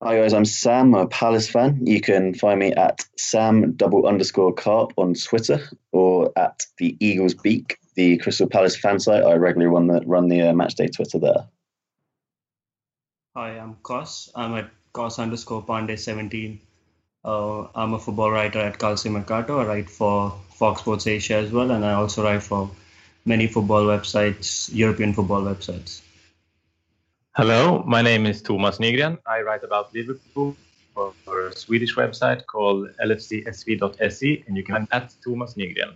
Hi guys, I'm Sam, I'm a Palace fan. You can find me at Sam double underscore carp on Twitter or at the Eagles Beak, the Crystal Palace fan site. I regularly run the run the uh, matchday Twitter there. Hi, I'm Kos. I'm at Kos underscore Pandey 17. Uh, I'm a football writer at Calcio Mercato. I write for Fox Sports Asia as well, and I also write for many football websites, European football websites. Hello, my name is Thomas Nygren. I write about Liverpool for, a Swedish website called lfcsv.se, and you can find at Thomas Nygren.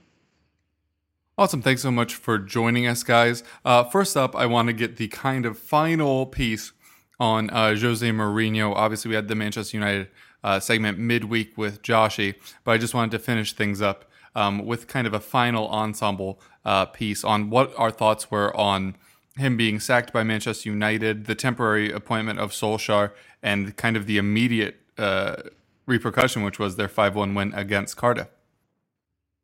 Awesome. Thanks so much for joining us, guys. Uh, first up, I want to get the kind of final piece on uh, Jose Mourinho. Obviously, we had the Manchester United uh, segment midweek with Joshy, but I just wanted to finish things up um, with kind of a final ensemble uh, piece on what our thoughts were on him being sacked by Manchester United, the temporary appointment of Solskjaer, and kind of the immediate uh, repercussion, which was their 5 1 win against Cardiff.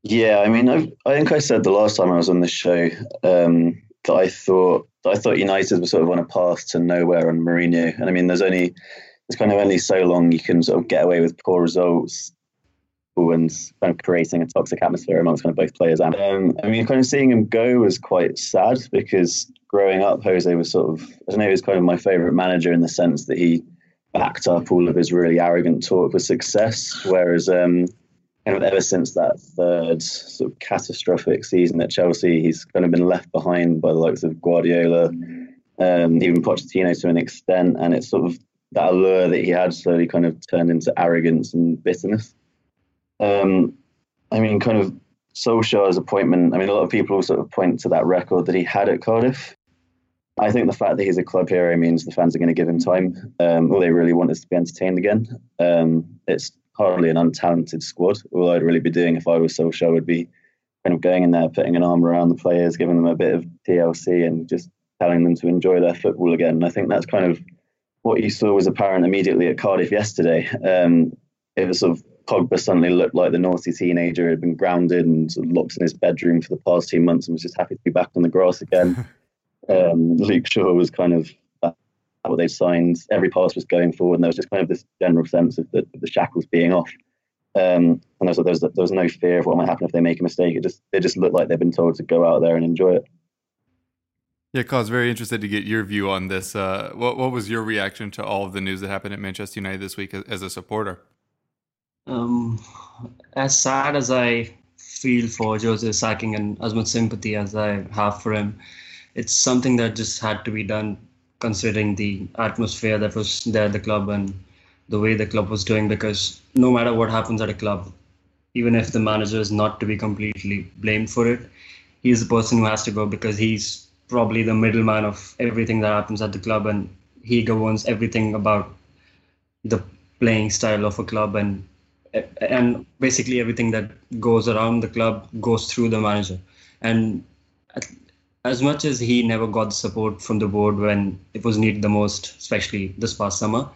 Yeah, I mean, I, I think I said the last time I was on this show um, that I thought that I thought United were sort of on a path to nowhere on Mourinho, and I mean, there's only there's kind of only so long you can sort of get away with poor results and kind of creating a toxic atmosphere amongst kind of both players. And um, I mean, kind of seeing him go was quite sad because growing up, Jose was sort of I don't know, he was kind of my favourite manager in the sense that he backed up all of his really arrogant talk with success, whereas. Um, kind of ever since that third sort of catastrophic season at Chelsea, he's kind of been left behind by the likes of Guardiola, um, even Pochettino to an extent, and it's sort of that allure that he had slowly kind of turned into arrogance and bitterness. Um, I mean, kind of Solskjaer's appointment. I mean, a lot of people sort of point to that record that he had at Cardiff. I think the fact that he's a club hero means the fans are going to give him time. Um, all they really want is to be entertained again. Um, it's hardly an untalented squad. All I'd really be doing if I was Solskjaer would be kind of going in there, putting an arm around the players, giving them a bit of TLC, and just telling them to enjoy their football again. And I think that's kind of what you saw was apparent immediately at Cardiff yesterday. Um, it was sort of Pogba suddenly looked like the naughty teenager who had been grounded and locked in his bedroom for the past two months and was just happy to be back on the grass again. um, Luke Shaw was kind of uh, what they signed. Every pass was going forward, and there was just kind of this general sense of the, the shackles being off. Um, and there was, there, was, there was no fear of what might happen if they make a mistake. It just it just looked like they've been told to go out there and enjoy it. Yeah, Kos very interested to get your view on this. Uh, what what was your reaction to all of the news that happened at Manchester United this week as, as a supporter? Um, as sad as I feel for Jose sacking and as much sympathy as I have for him, it's something that just had to be done considering the atmosphere that was there at the club and the way the club was doing because no matter what happens at a club, even if the manager is not to be completely blamed for it, he's the person who has to go because he's probably the middleman of everything that happens at the club and he governs everything about the playing style of a club and and basically everything that goes around the club goes through the manager. And as much as he never got the support from the board when it was needed the most especially this past summer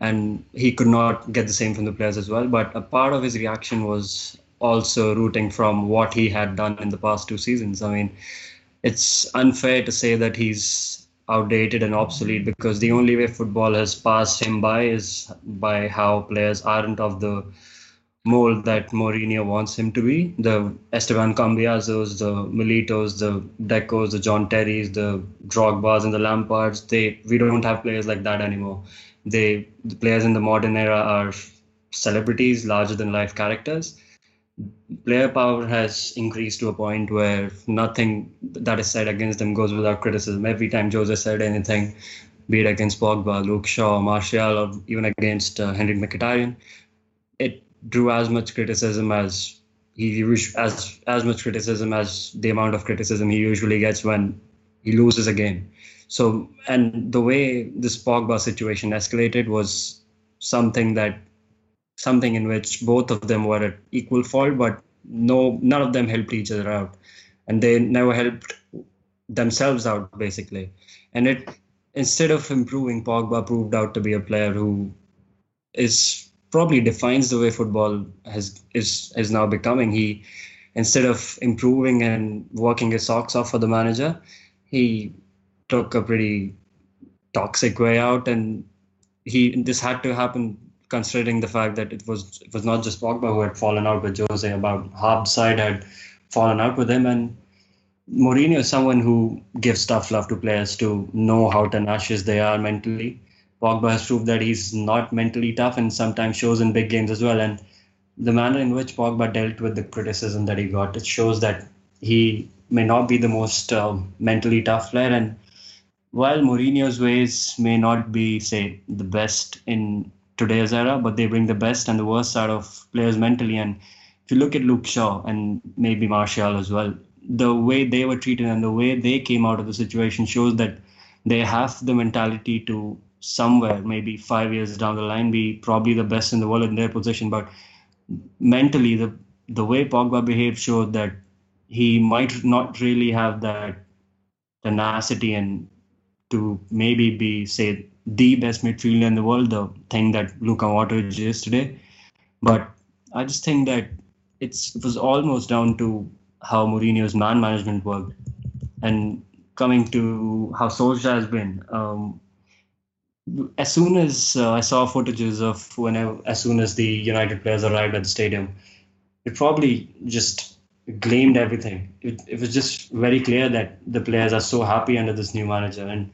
and he could not get the same from the players as well. But a part of his reaction was also rooting from what he had done in the past two seasons. I mean it's unfair to say that he's outdated and obsolete because the only way football has passed him by is by how players aren't of the mold that Mourinho wants him to be. The Esteban Cambiasos, the Militos, the Decos, the John Terrys, the Drogbas and the Lampards, they we don't have players like that anymore. They the players in the modern era are celebrities, larger than life characters. Player power has increased to a point where nothing that is said against them goes without criticism. Every time Jose said anything, be it against Pogba, Luke Shaw, Martial, or even against uh, Henrikh Mkhitaryan, it drew as much criticism as he as as much criticism as the amount of criticism he usually gets when he loses a game. So, and the way this Pogba situation escalated was something that something in which both of them were at equal fault, but no, none of them helped each other out, and they never helped themselves out basically. And it instead of improving, Pogba proved out to be a player who is probably defines the way football has is is now becoming. He instead of improving and working his socks off for the manager, he took a pretty toxic way out, and he this had to happen considering the fact that it was it was not just Pogba who had fallen out with Jose. About half side had fallen out with him, and Mourinho is someone who gives tough love to players to know how tenacious they are mentally. Pogba has proved that he's not mentally tough and sometimes shows in big games as well. And the manner in which Pogba dealt with the criticism that he got, it shows that he may not be the most uh, mentally tough player. And while Mourinho's ways may not be, say, the best in today's era, but they bring the best and the worst out of players mentally. And if you look at Luke Shaw and maybe Martial as well, the way they were treated and the way they came out of the situation shows that they have the mentality to somewhere, maybe five years down the line, be probably the best in the world in their position. But mentally, the the way Pogba behaved showed that he might not really have that tenacity and to maybe be say the best midfielder in the world, the thing that Luka Modric is today. But I just think that it's it was almost down to how Mourinho's man management worked, and coming to how Solskjaer has been. Um, as soon as uh, I saw footages of whenever, as soon as the United players arrived at the stadium, it probably just gleamed everything. It, it was just very clear that the players are so happy under this new manager. And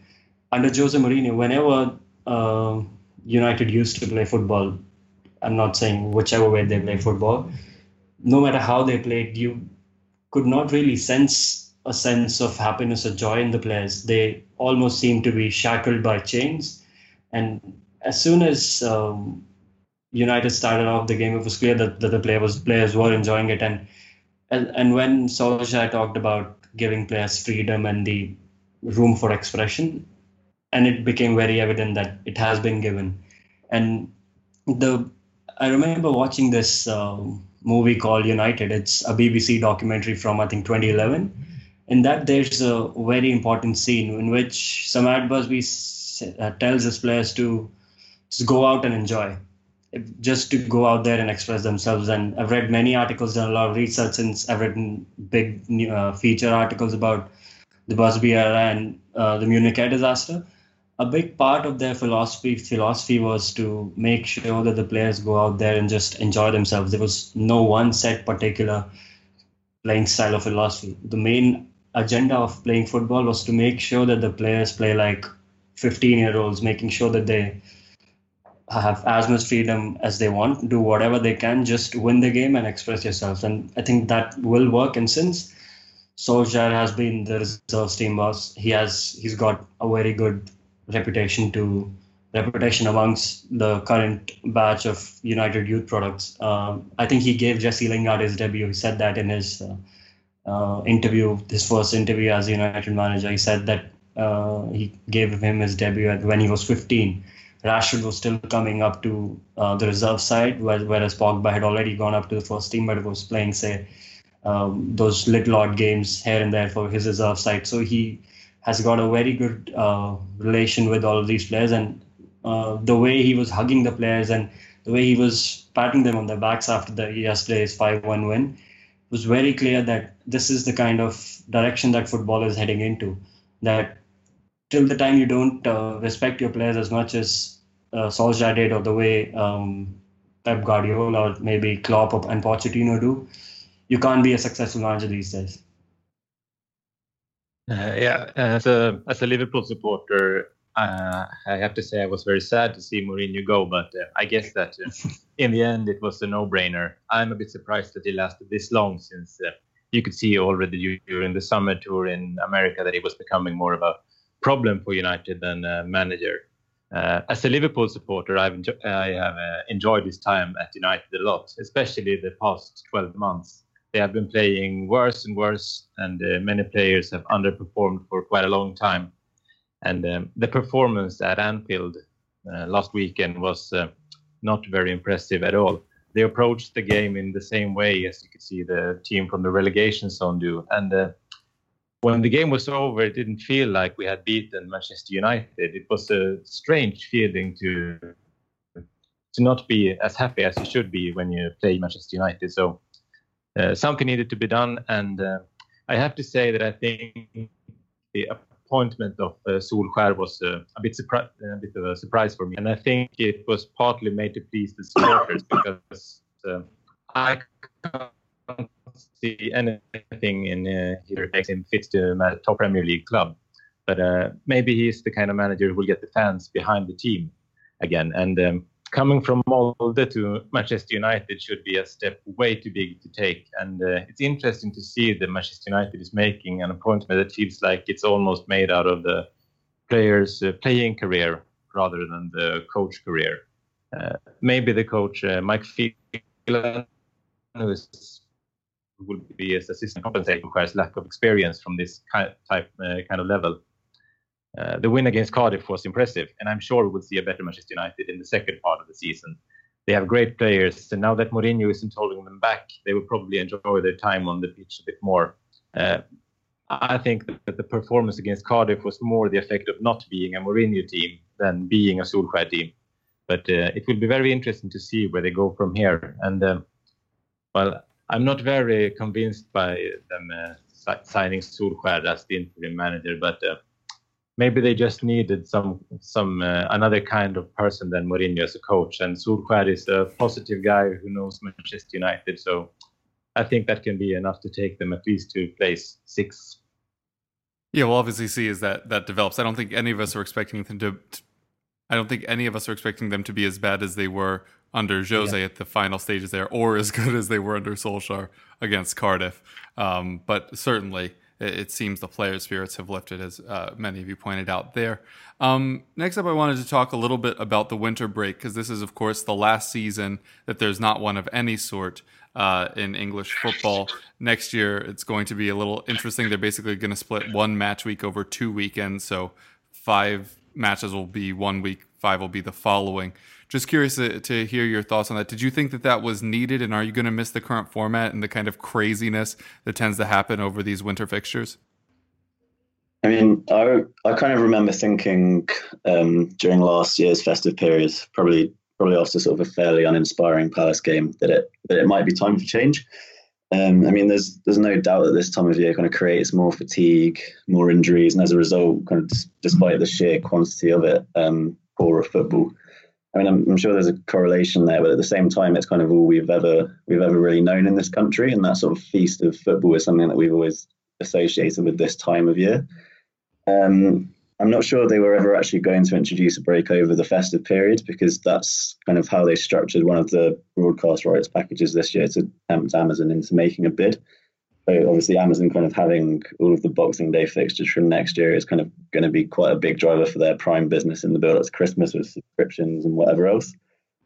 under Jose Mourinho, whenever uh, United used to play football, I'm not saying whichever way they play football, no matter how they played, you could not really sense a sense of happiness or joy in the players. They almost seemed to be shackled by chains. And as soon as um, United started off the game, it was clear that, that the player was, players were enjoying it. And, and when Solskjaer talked about giving players freedom and the room for expression, and it became very evident that it has been given. And the I remember watching this um, movie called United. It's a BBC documentary from I think 2011. In that, there's a very important scene in which Sam Busby uh, tells his players to just go out and enjoy, just to go out there and express themselves. And I've read many articles, done a lot of research since I've written big uh, feature articles about the Busby era and uh, the Munich air disaster a big part of their philosophy philosophy was to make sure that the players go out there and just enjoy themselves. There was no one set particular playing style of philosophy. The main agenda of playing football was to make sure that the players play like 15 year olds, making sure that they have as much freedom as they want, do whatever they can, just win the game and express yourself. And I think that will work. And since Solskjaer has been the reserve team boss, he has he's got a very good reputation to reputation amongst the current batch of United youth products. Um, I think he gave Jesse Lingard his debut. He said that in his uh, uh, interview, his first interview as United manager. He said that uh, he gave him his debut when he was 15. Rashford was still coming up to uh, the reserve side, whereas Pogba had already gone up to the first team, but was playing, say, um, those little odd games here and there for his reserve side. So he has got a very good uh, relation with all of these players, and uh, the way he was hugging the players and the way he was patting them on the backs after the yesterday's 5-1 win was very clear that this is the kind of direction that football is heading into. That till the time you don't uh, respect your players as much as uh, Solskjaer did, or the way um, Pep Guardiola or maybe Klopp and Pochettino do, you can't be a successful manager these days. Uh, yeah, as a as a Liverpool supporter, uh, I have to say I was very sad to see Mourinho go, but uh, I guess that uh, in the end it was a no-brainer. I'm a bit surprised that he lasted this long, since uh, you could see already during the summer tour in America that he was becoming more of a problem for United than a manager. Uh, as a Liverpool supporter, I've enjo- I have uh, enjoyed his time at United a lot, especially the past 12 months. They have been playing worse and worse, and many players have underperformed for quite a long time and um, the performance at Anfield uh, last weekend was uh, not very impressive at all. They approached the game in the same way as you could see the team from the relegation zone do. And uh, when the game was over, it didn't feel like we had beaten Manchester United. It was a strange feeling to to not be as happy as you should be when you play Manchester United. So uh, something needed to be done, and uh, I have to say that I think the appointment of uh, Solskjaer was uh, a bit surpri- a bit of a surprise for me, and I think it was partly made to please the supporters because uh, I can't see anything in uh, here makes him fit to a top Premier League club. But uh, maybe he's the kind of manager who will get the fans behind the team again. And um, coming from Molde to Manchester United should be a step way too big to take. And uh, it's interesting to see that Manchester United is making an appointment that feels like it's almost made out of the player's uh, playing career rather than the coach career. Uh, maybe the coach, uh, Mike Phelan, who is, will be as assistant compensating for his lack of experience from this kind, type, uh, kind of level. Uh, the win against Cardiff was impressive, and I'm sure we will see a better Manchester United in the second part of the season. They have great players, and now that Mourinho isn't holding them back, they will probably enjoy their time on the pitch a bit more. Uh, I think that the performance against Cardiff was more the effect of not being a Mourinho team than being a Solskjaer team. But uh, it will be very interesting to see where they go from here. And um, well, I'm not very convinced by them uh, signing Solskjaer as the interim manager, but uh, maybe they just needed some some uh, another kind of person than Mourinho as a coach. And Solskjaer is a positive guy who knows Manchester United, so I think that can be enough to take them at least to place six. Yeah, we'll obviously see as that that develops. I don't think any of us are expecting them to. I don't think any of us are expecting them to be as bad as they were under Jose yeah. at the final stages there, or as good as they were under Solskjaer against Cardiff. Um, but certainly, it, seems the player spirits have lifted, as uh, many of you pointed out there. Um, next up, I wanted to talk a little bit about the winter break because this is, of course, the last season that there's not one of any sort uh, in English football. Next year, it's going to be a little interesting. They're basically going to split one match week over two weekends, so five matches will be one week, five will be the following. Just curious to, to, hear your thoughts on that. Did you think that that was needed, and are you going to miss the current format and the kind of craziness that tends to happen over these winter fixtures? I mean, I I kind of remember thinking um, during last year's festive period, probably probably after sort of a fairly uninspiring Palace game, that it that it might be time for change. Um, I mean, there's there's no doubt that this time of year kind of creates more fatigue, more injuries, and as a result, kind of despite the sheer quantity of it, um, poorer football. I mean, I'm, I'm, sure there's a correlation there, but at the same time, it's kind of all we've ever we've ever really known in this country, and that sort of feast of football is something that we've always associated with this time of year. Um, I'm not sure they were ever actually going to introduce a break over the festive period because that's kind of how they structured one of the broadcast rights packages this year to tempt Amazon into making a bid. So obviously, Amazon kind of having all of the Boxing Day fixtures from next year is kind of going to be quite a big driver for their prime business in the build up to Christmas with subscriptions and whatever else.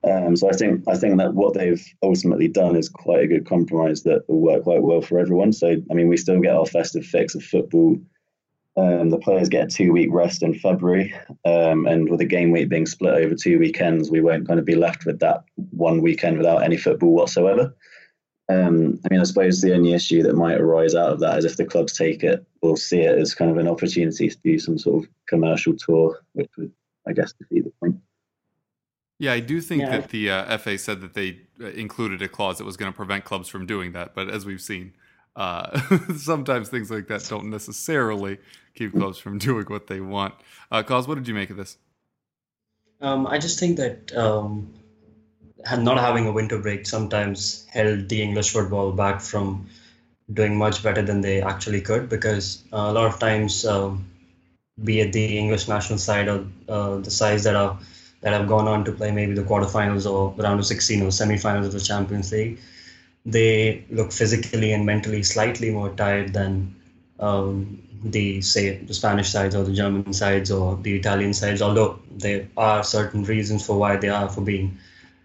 Um, so I think I think that what they've ultimately done is quite a good compromise that will work quite well for everyone. So I mean, we still get our festive fix of football. Um, the players get a two week rest in February, um, and with the game week being split over two weekends, we won't kind of be left with that one weekend without any football whatsoever. Um, I mean, I suppose the only issue that might arise out of that is if the clubs take it or see it as kind of an opportunity to do some sort of commercial tour, which would, I guess, defeat the point. Yeah, I do think yeah. that the uh, FA said that they uh, included a clause that was going to prevent clubs from doing that. But as we've seen, uh, sometimes things like that don't necessarily keep clubs from doing what they want. Uh, Kos, what did you make of this? Um, I just think that um, not having a winter break sometimes held the English football back from doing much better than they actually could because uh, a lot of times um, be it the English national side or uh, the sides that are that have gone on to play maybe the quarterfinals or round of 16 or semi-finals of the Champions League, they look physically and mentally slightly more tired than um, the say the Spanish sides or the German sides or the Italian sides. Although there are certain reasons for why they are for being,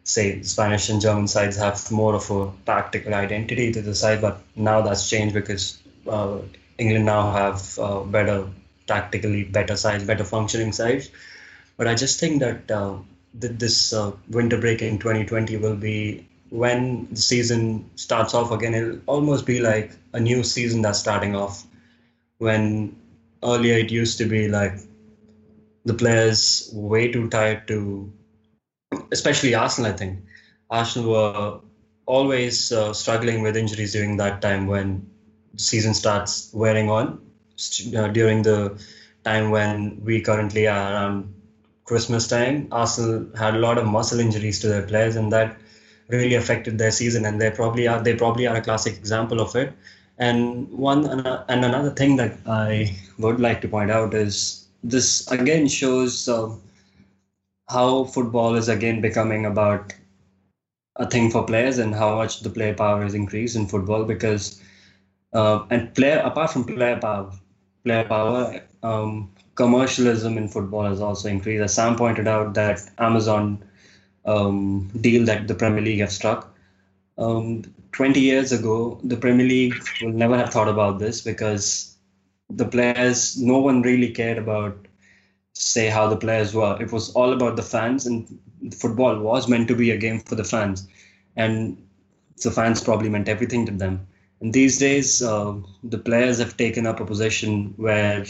say, Spanish and German sides have more of a tactical identity to the side, but now that's changed because uh, England now have uh, better tactically better sides, better functioning sides. But I just think that uh, that this uh, winter break in 2020 will be when the season starts off again. It'll almost be like a new season that's starting off. When earlier it used to be like the players way too tired to, especially Arsenal. I think Arsenal were always uh, struggling with injuries during that time when the season starts wearing on uh, during the time when we currently are around Christmas time, Arsenal had a lot of muscle injuries to their players, and that really affected their season. And they probably are they probably are a classic example of it. And one and another thing that I would like to point out is this again shows uh, how football is again becoming about a thing for players and how much the player power has increased in football because uh, and player apart from player power player power um, commercialism in football has also increased. As Sam pointed out, that Amazon um, deal that the Premier League have struck. Um, 20 years ago, the Premier League will never have thought about this because the players, no one really cared about, say, how the players were. It was all about the fans, and football was meant to be a game for the fans. And the fans probably meant everything to them. And these days, uh, the players have taken up a position where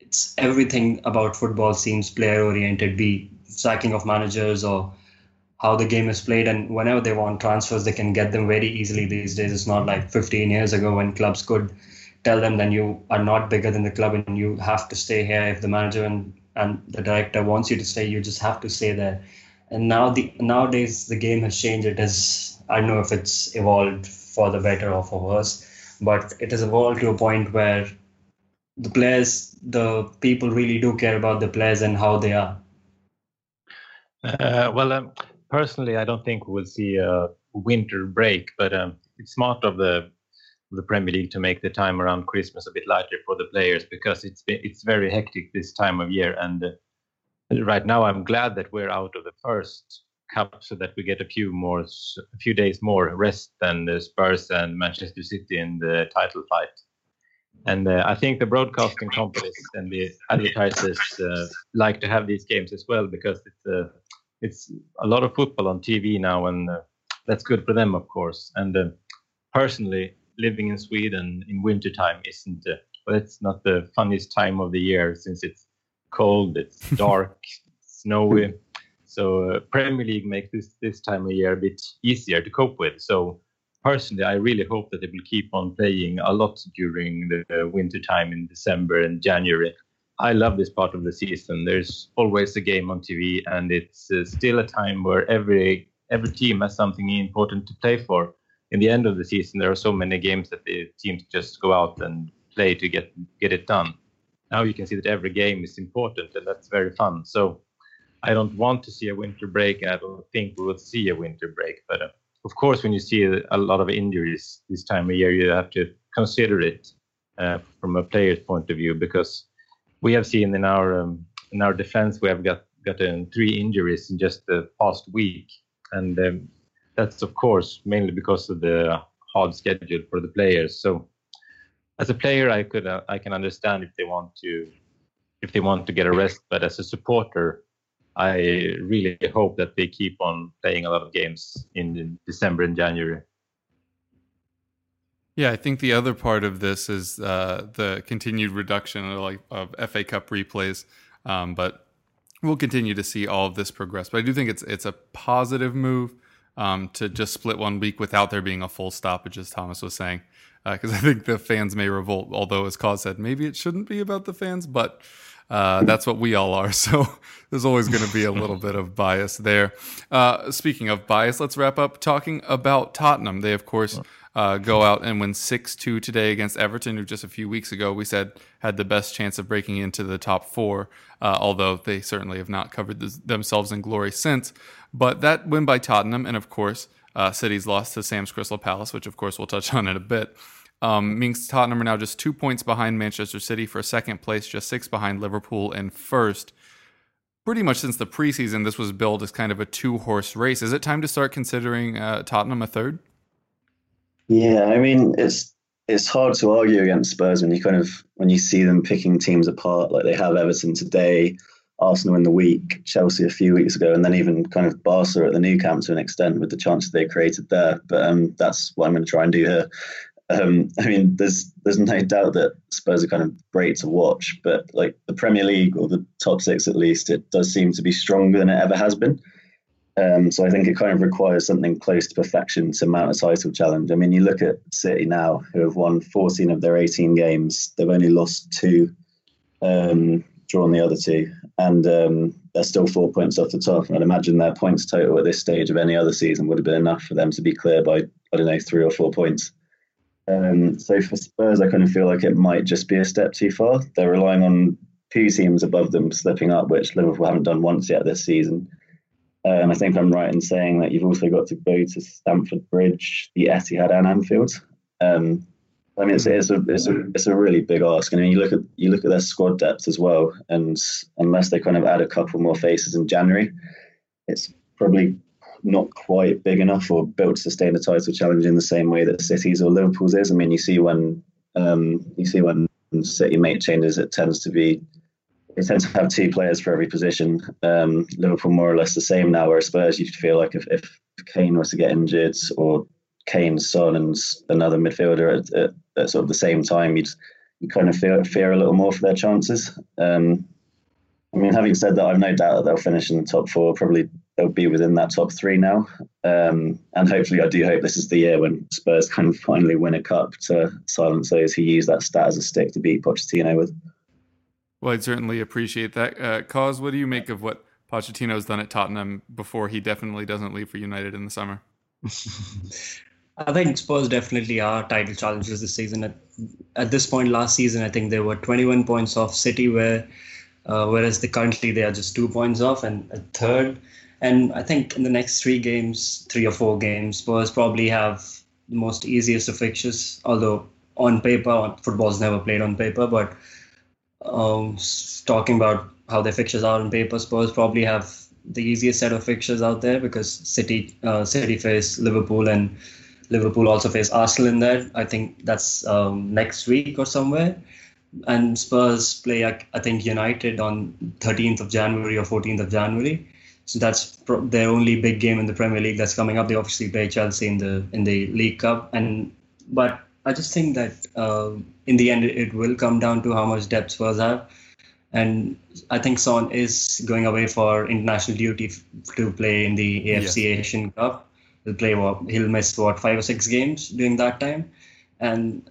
it's everything about football seems player oriented, be sacking of managers or how the game is played. And whenever they want transfers, they can get them very easily these days. It's not like 15 years ago when clubs could tell them then you are not bigger than the club and you have to stay here. If the manager and, and the director wants you to stay, you just have to stay there. And now the nowadays the game has changed. It has I don't know if it's evolved for the better or for worse, but it has evolved to a point where the players, the people really do care about the players and how they are. Uh, well, um, personally, I don't think we'll see a winter break, but um, it's smart of the the Premier League to make the time around Christmas a bit lighter for the players because it's it's very hectic this time of year. And uh, right now, I'm glad that we're out of the first cup so that we get a few more a few days more rest than the Spurs and Manchester City in the title fight. And uh, I think the broadcasting companies and the advertisers uh, like to have these games as well because it's uh, it's a lot of football on TV now, and uh, that's good for them, of course. And uh, personally, living in Sweden in wintertime isn't uh, well, it's not the funniest time of the year since it's cold, it's dark, snowy. So Premier League makes this this time of year a bit easier to cope with. So personally, I really hope that they will keep on playing a lot during the winter time in December and January. I love this part of the season. There's always a game on TV, and it's uh, still a time where every every team has something important to play for. In the end of the season, there are so many games that the teams just go out and play to get get it done. Now you can see that every game is important, and that's very fun. So I don't want to see a winter break, and I don't think we will see a winter break. But uh, of course, when you see a lot of injuries this time of year, you have to consider it uh, from a player's point of view because we have seen in our um, in our defense we have got gotten three injuries in just the past week, and um, that's of course mainly because of the hard schedule for the players. So, as a player, I could uh, I can understand if they want to if they want to get a rest, but as a supporter, I really hope that they keep on playing a lot of games in December and January. Yeah, I think the other part of this is uh, the continued reduction of, like, of FA Cup replays, um, but we'll continue to see all of this progress. But I do think it's it's a positive move um, to just split one week without there being a full stoppage, as Thomas was saying, because uh, I think the fans may revolt. Although, as Kos said, maybe it shouldn't be about the fans, but Uh, that's what we all are. So there's always going to be a little bit of bias there. Uh, speaking of bias, let's wrap up talking about Tottenham. They, of course, uh, go out and win 6 2 today against Everton, who just a few weeks ago we said had the best chance of breaking into the top four, uh, although they certainly have not covered this, themselves in glory since. But that win by Tottenham, and of course, uh, City's loss to Sam's Crystal Palace, which of course we'll touch on in a bit, um, means Tottenham are now just two points behind Manchester City for second place, just six behind Liverpool in first. Pretty much since the preseason, this was billed as kind of a two horse race. Is it time to start considering uh, Tottenham a third? Yeah, I mean it's it's hard to argue against Spurs when you kind of when you see them picking teams apart like they have Everton today, Arsenal in the week, Chelsea a few weeks ago, and then even kind of Barca at the Nou Camp to an extent with the chances they created there. But um, that's what I'm going to try and do here. Um, I mean, there's there's no doubt that Spurs are kind of great to watch, but like the Premier League or the top six at least, it does seem to be stronger than it ever has been. Um, so I think it kind of requires something close to perfection to mount a title challenge. I mean, you look at City now, who have won 14 of their 18 games. They've only lost two, um, drawn the other two, and um, they're still four points off the top. And I'd imagine their points total at this stage of any other season would have been enough for them to be clear by, I don't know, three or four points. Um, so for Spurs, I kind of feel like it might just be a step too far. They're relying on two teams above them slipping up, which Liverpool haven't done once yet this season. And I think I'm right in saying that you've also got to go to Stamford Bridge, the Etihad, and Anfield. Um, I mean, it's, it's, a it's a it's a really big ask. And I mean, you look at you look at their squad depth as well, and unless they kind of add a couple more faces in January, it's probably not quite big enough or built to sustain a title challenge in the same way that City's or Liverpool's is. I mean, you see when um, you see when City make changes, it tends to be they tend to have two players for every position. Um, Liverpool more or less the same now, where Spurs you feel like if, if Kane was to get injured or Kane, Son, and another midfielder at, at, at, sort of the same time, you'd you kind of fear, fear a little more for their chances. Um, I mean, having said that, I've no doubt that they'll finish in the top four. Probably they'll be within that top three now. Um, and hopefully, I do hope this is the year when Spurs of finally win a cup to silence those who use that stat as a stick to beat Pochettino with. Well, I'd certainly appreciate that. Uh, Kos, what do you make of what Pochettino's done at Tottenham before he definitely doesn't leave for United in the summer? I think Spurs definitely are title challengers this season. At, at this point last season, I think they were 21 points off City, where uh, whereas the currently they are just two points off and a third. And I think in the next three games, three or four games, Spurs probably have the most easiest of fixtures. Although on paper, football's never played on paper, but um, talking about how their fixtures are on paper, Spurs probably have the easiest set of fixtures out there because City, uh, City face Liverpool and Liverpool also face Arsenal in there. I think that's um, next week or somewhere. And Spurs play, I think, United on 13th of January or 14th of January. So that's their only big game in the Premier League that's coming up. They obviously play Chelsea in the in the League Cup, and but I just think that uh, in the end it will come down to how much depth Spurs have. And I think Son is going away for international duty f- to play in the AFC yes. Asian Cup. He'll play what he'll miss what five or six games during that time, and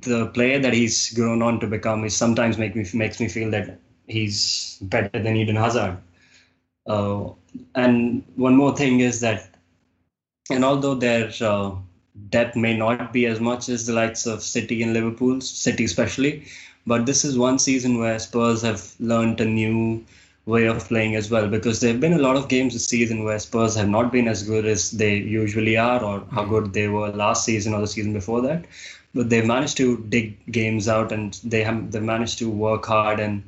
the player that he's grown on to become is sometimes make me makes me feel that he's better than Eden Hazard. Uh, and one more thing is that, and although their uh, depth may not be as much as the likes of City and Liverpool, City especially, but this is one season where Spurs have learned a new way of playing as well because there have been a lot of games this season where Spurs have not been as good as they usually are or how hmm. good they were last season or the season before that. But they've managed to dig games out and they have they managed to work hard and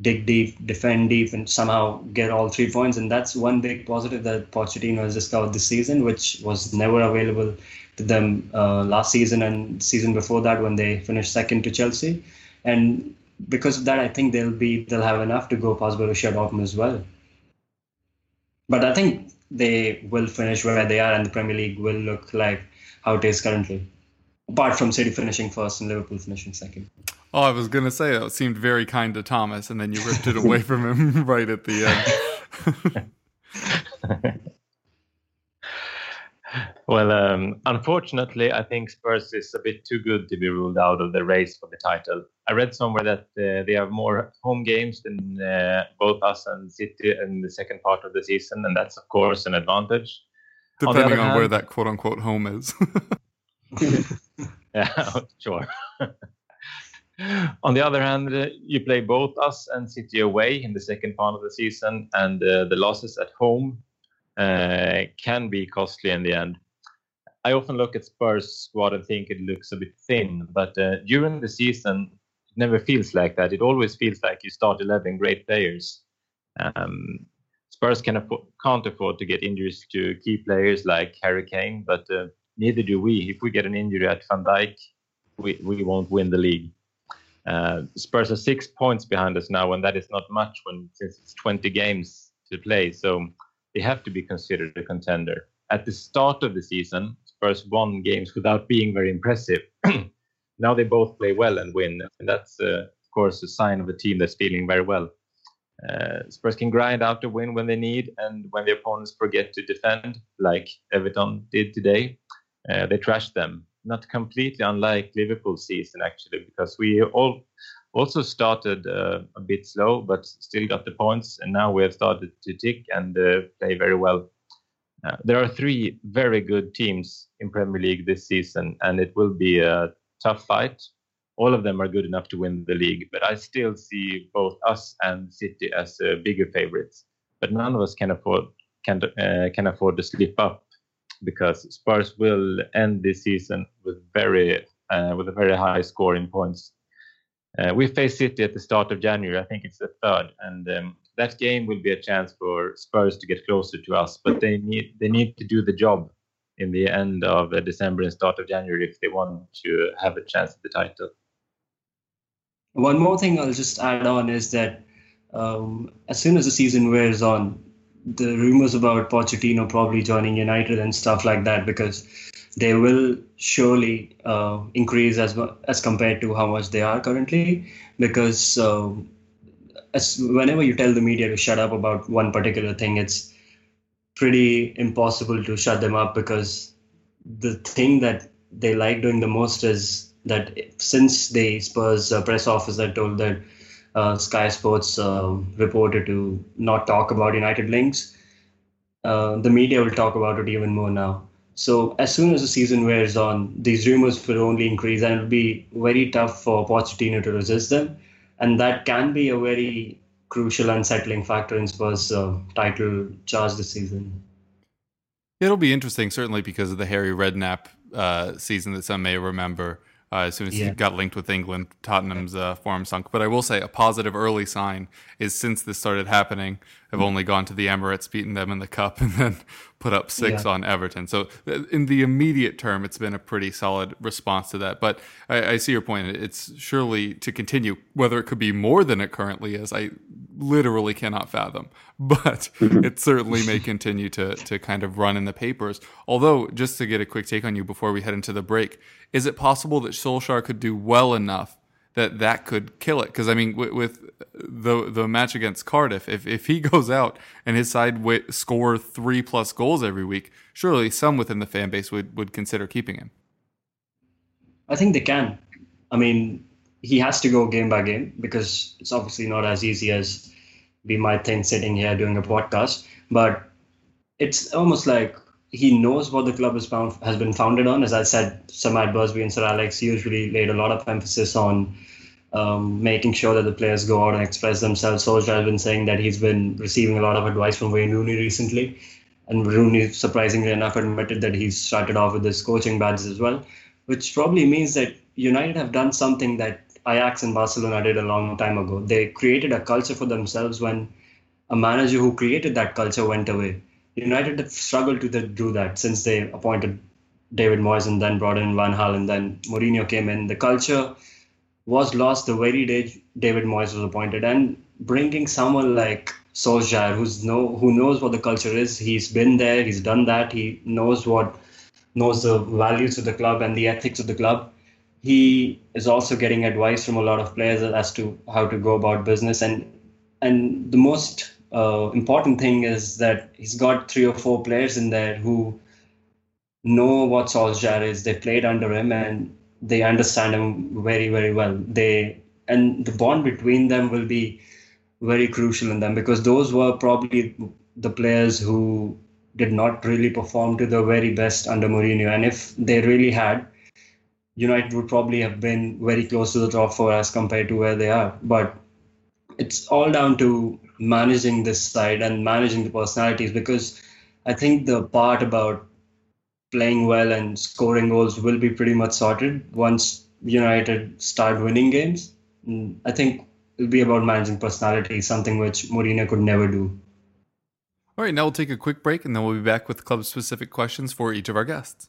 dig deep, defend deep, and somehow get all three points. And that's one big positive that Pochettino has discovered this season, which was never available to them uh, last season and season before that when they finished second to Chelsea. And because of that, I think they'll be they'll have enough to go past Borussia Dortmund as well. But I think they will finish where they are, and the Premier League will look like how it is currently. Apart from City finishing first and Liverpool finishing second. Oh, I was gonna say it seemed very kind to Thomas, and then you ripped it away from him right at the end. Well, um, unfortunately, I think Spurs is a bit too good to be ruled out of the race for the title. I read somewhere that uh, they have more home games than uh, both us and City in the second part of the season, and that's of course an advantage. Depending on, on where that quote unquote home is. yeah, sure. on the other hand, uh, you play both us and City away in the second part of the season, and uh, the losses at home uh, can be costly in the end. I often look at Spurs squad and think it looks a bit thin, but uh, during the season, it never feels like that. It always feels like you start 11 great players. Um, Spurs can afford, can't afford to get injuries to key players like Harry Kane, but uh, neither do we. If we get an injury at Van Dijk, we, we won't win the league. Uh, Spurs are six points behind us now, and that is not much when since it's 20 games to play. So they have to be considered a contender. At the start of the season, Spurs won games without being very impressive. now they both play well and win, and that's uh, of course a sign of a team that's feeling very well. Uh, Spurs can grind out a win when they need, and when the opponents forget to defend, like Everton did today, uh, they trash them. Not completely unlike Liverpool's season, actually, because we all also started uh, a bit slow, but still got the points, and now we have started to tick and uh, play very well. Uh, there are three very good teams in Premier League this season, and it will be a tough fight. All of them are good enough to win the league, but I still see both us and City as uh, bigger favorites. But none of us can afford can uh, can afford to slip up because Spurs will end this season with very uh, with a very high score in points. Uh, we face City at the start of January. I think it's the third, and um, that game will be a chance for Spurs to get closer to us. But they need they need to do the job in the end of uh, December and start of January if they want to have a chance at the title. One more thing I'll just add on is that um, as soon as the season wears on, the rumors about Pochettino probably joining United and stuff like that, because they will surely uh, increase as as compared to how much they are currently. Because um, as whenever you tell the media to shut up about one particular thing, it's pretty impossible to shut them up because the thing that they like doing the most is that since the Spurs uh, press officer told that uh, Sky Sports uh, reported to not talk about United links, uh, the media will talk about it even more now. So as soon as the season wears on, these rumors will only increase, and it'll be very tough for Pochettino to resist them, and that can be a very crucial unsettling factor in Spurs' uh, title charge this season. It'll be interesting, certainly because of the Harry Redknapp uh, season that some may remember. Uh, as soon as Yeah. he got linked with England, Tottenham's uh, form sunk. But I will say a positive early sign is since this started happening, have only gone to the Emirates, beaten them in the cup, and then put up six Yeah. on Everton. So uh, in the immediate term, it's been a pretty solid response to that. But I, I see your point. It's surely to continue. Whether it could be more than it currently is, I literally cannot fathom. But it certainly may continue to to kind of run in the papers. Although, just to get a quick take on you before we head into the break, is it possible that Solskjaer could do well enough that that could kill it? Because I mean, with, with the the match against Cardiff, if if he goes out and his side wi- score three plus goals every week, surely some within the fan base would would consider keeping him. I think they can. I mean, he has to go game by game because it's obviously not as easy as we might think sitting here doing a podcast. But it's almost like he knows what the club found, has been founded on. As I said, Sir Matt Busby and Sir Alex usually laid a lot of emphasis on um, making sure that the players go out and express themselves. Solskjaer has been saying that he's been receiving a lot of advice from Wayne Rooney recently. And Rooney, surprisingly enough, admitted that he's started off with his coaching badges as well, which probably means that United have done something that Ajax and Barcelona did a long time ago. They created a culture for themselves when a manager who created that culture went away. United have struggled to th- do that since they appointed David Moyes and then brought in Van Gaal and then Mourinho came in. The culture was lost the very day David Moyes was appointed, and bringing someone like Solskjaer, who's know who knows what the culture is, he's been there, he's done that, he knows what knows the values of the club and the ethics of the club. He is also getting advice from a lot of players as to how to go about business, and and the most uh, important thing is that he's got three or four players in there who know what Solskjaer is. They played under him and they understand him very, very well. They and the bond between them will be very crucial in them because those were probably the players who did not really perform to the very best under Mourinho. And if they really had, United would probably have been very close to the top four as compared to where they are. But it's all down to managing this side and managing the personalities because I think the part about playing well and scoring goals will be pretty much sorted once United start winning games. Mm, I think it'll be about managing personality, something which Mourinho could never do. All right, now we'll take a quick break and then we'll be back with club specific questions for each of our guests.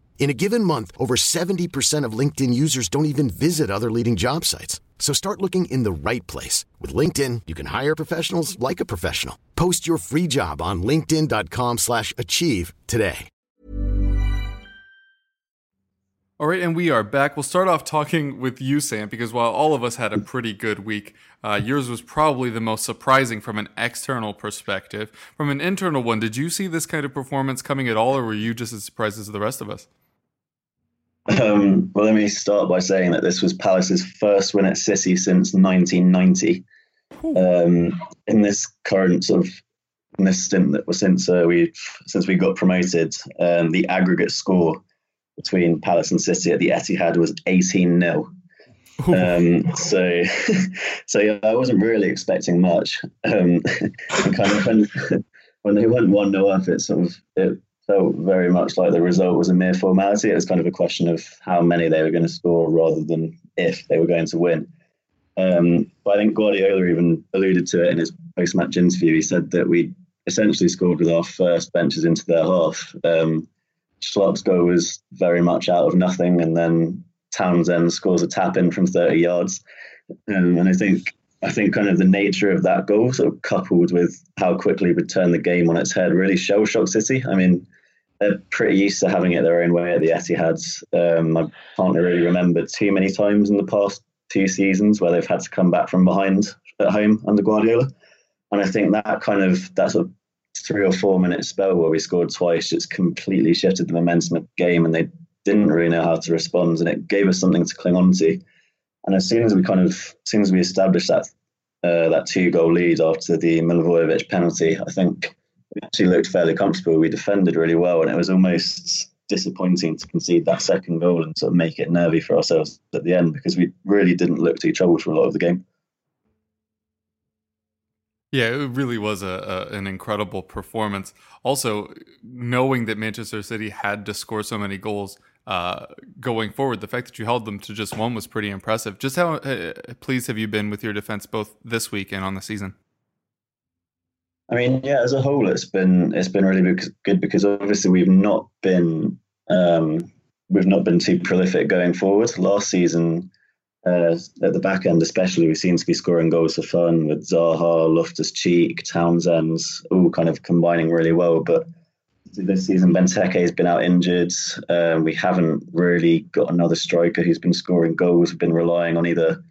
In a given month, over 70% of LinkedIn users don't even visit other leading job sites. So start looking in the right place. With LinkedIn, you can hire professionals like a professional. Post your free job on linkedin.com slash achieve today. All right, and we are back. We'll start off talking with you, Sam, because while all of us had a pretty good week, uh, yours was probably the most surprising from an external perspective. From an internal one, did you see this kind of performance coming at all, or were you just as surprised as the rest of us? Um, well, let me start by saying that this was Palace's first win at City since 1990. Um, in this current sort of in this stint that was since uh, we since we got promoted, um, the aggregate score between Palace and City at the Etihad was 18 0. Um, so, so yeah, I wasn't really expecting much. Um, kind of when, when they went one 0 up, it sort of it very much like the result was a mere formality. It was kind of a question of how many they were going to score rather than if they were going to win. Um, but I think Guardiola even alluded to it in his post-match interview. He said that we essentially scored with our first benches into their half. Um, goal was very much out of nothing, and then Townsend scores a tap in from 30 yards. Um, and I think I think kind of the nature of that goal, sort of coupled with how quickly we turn the game on its head, really shell shocked City. I mean, they're pretty used to having it their own way at the Etihad. Um, I can't really remember too many times in the past two seasons where they've had to come back from behind at home under Guardiola. And I think that kind of that sort of three or four minute spell where we scored twice just completely shifted the momentum of the game, and they didn't really know how to respond, and it gave us something to cling on to. And as soon as we kind of, as soon as we established that uh, that two goal lead after the Milivojevic penalty, I think we actually looked fairly comfortable. We defended really well, and it was almost disappointing to concede that second goal and sort of make it nervy for ourselves at the end because we really didn't look too troubled for a lot of the game. Yeah, it really was a, a, an incredible performance. Also, knowing that Manchester City had to score so many goals uh, going forward, the fact that you held them to just one was pretty impressive. Just how uh, pleased have you been with your defense both this week and on the season? I mean, yeah, as a whole, it's been it's been really good because obviously we've not been um, we've not been too prolific going forward. Last season, uh, at the back end, especially, we seem to be scoring goals for fun with Zaha, Loftus Cheek, Townsend, all kind of combining really well. But this season, Benteke has been out injured. Um, we haven't really got another striker who's been scoring goals. We've been relying on either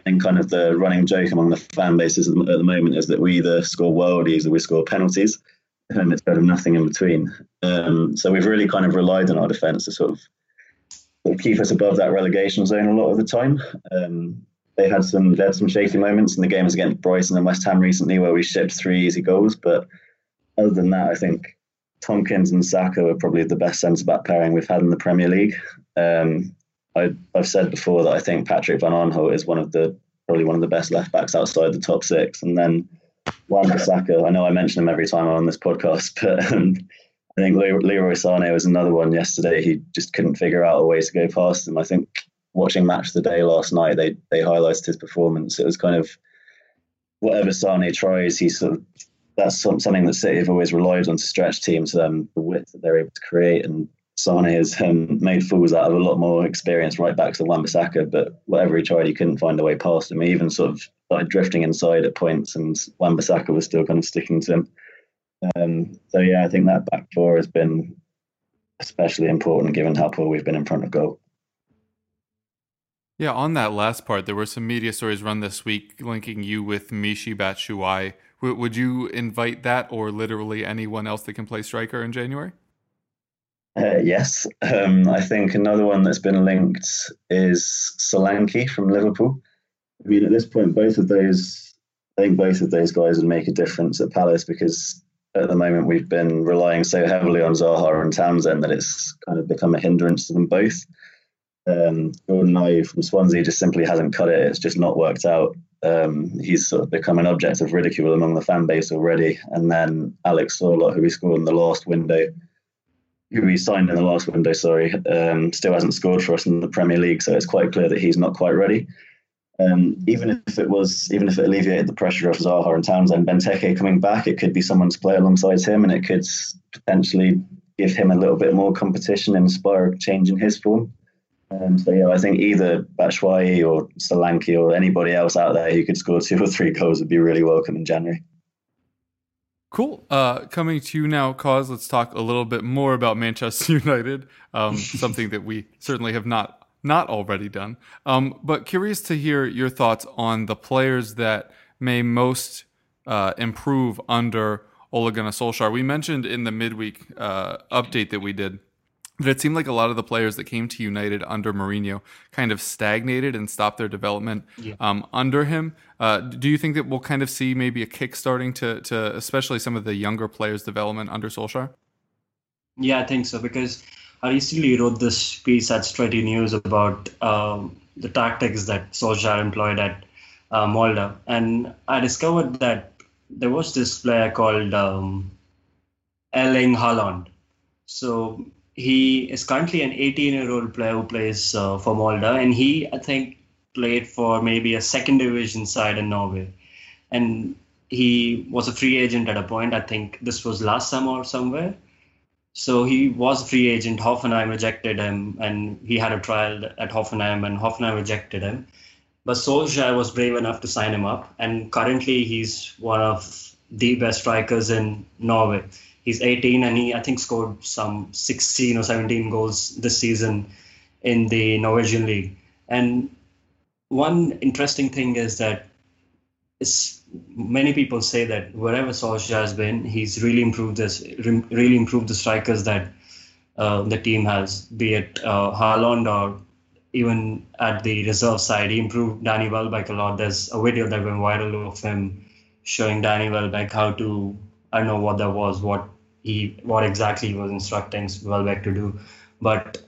think kind of the running joke among the fan bases at the, moment is that we either score worldies or we score penalties, and it's kind of nothing in between. Um, so we've really kind of relied on our defence to sort of, sort of keep us above that relegation zone a lot of the time. Um, they had some they had some shaky moments in the games against Brighton and West Ham recently where we shipped three easy goals, but other than that, I think Tomkins and Sakho were probably the best centre back pairing we've had in the Premier League. Um, I, have said before that I think Patrick Van Aanholt is one of the probably one of the best left backs outside the top six, and then Wan-Bissaka. I know I mention him every time I'm on this podcast, but um, I think Leroy Sané was another one yesterday. He just couldn't figure out a way to go past him. I think watching Match the Day last night, they they highlighted his performance. It was kind of whatever Sané tries, he sort of that's something that City have always relied on to stretch teams, um, the width that they're able to create. And Sané has um, made fools out of a lot more experienced right backs than Wan-Bissaka, but whatever he tried, he couldn't find a way past him. He even sort of started drifting inside at points, and Wan-Bissaka was still kind of sticking to him. Um, so yeah, I think that back four has been especially important given how poor we've been in front of goal. Yeah, on that last part, there were some media stories run this week linking you with Michy Batshuayi. W- would you invite that or literally anyone else that can play striker in January? Uh, yes. Um, I think another one that's been linked is Solanke from Liverpool. I mean, at this point, both of those, I think both of those guys would make a difference at Palace because at the moment we've been relying so heavily on Zaha and Townsend that it's kind of become a hindrance to them both. Um, Jordan Ayew from Swansea just simply hasn't cut it. It's just not worked out. Um, he's sort of become an object of ridicule among the fan base already. And then Alex Sorloth, who we scored in the last window, who we signed in the last window, sorry, um, still hasn't scored for us in the Premier League. So it's quite clear that he's not quite ready. Um, even if it was, even if it alleviated the pressure of Zaha and Townsend, Benteke coming back, it could be someone to play alongside him, and it could potentially give him a little bit more competition, and inspire a change in his form. Um, so yeah, I think either Batshuayi or Solanke or anybody else out there who could score two or three goals would be really welcome in January. Cool. Uh, coming to you now, Kos, let's talk a little bit more about Manchester United, um, something that we certainly have not not already done. Um, but curious to hear your thoughts on the players that may most uh, improve under Ole Gunnar Solskjaer. We mentioned in the midweek uh, update that we did but it seemed like a lot of the players that came to United under Mourinho kind of stagnated and stopped their development yeah. um, under him. Uh, do you think that we'll kind of see maybe a kick starting to, to especially some of the younger players' development under Solskjaer? Yeah, I think so because I recently wrote this piece at Stretty News about um, the tactics that Solskjaer employed at uh, Molde, and I discovered that there was this player called um, Erling Haaland. So he is currently an 18 year old player who plays uh, for Molde, and he, I think, played for maybe a second division side in Norway. And he was a free agent at a point. I think this was last summer or somewhere. So he was a free agent. Hoffenheim rejected him, and he had a trial at Hoffenheim, and Hoffenheim rejected him. But Solskjaer was brave enough to sign him up, and currently he's one of the best strikers in Norway he's 18 and he I think scored some 16 or 17 goals this season in the Norwegian league. And one interesting thing is that many people say that wherever Solskjaer has been, he's really improved this, really improved the strikers that uh, the team has, be it uh, Haaland or even at the reserve side. He improved Danny Welbeck a lot. There's a video that went viral of him showing Danny Welbeck how to I don't know what that was, what he what exactly he was instructing Welbeck to do, but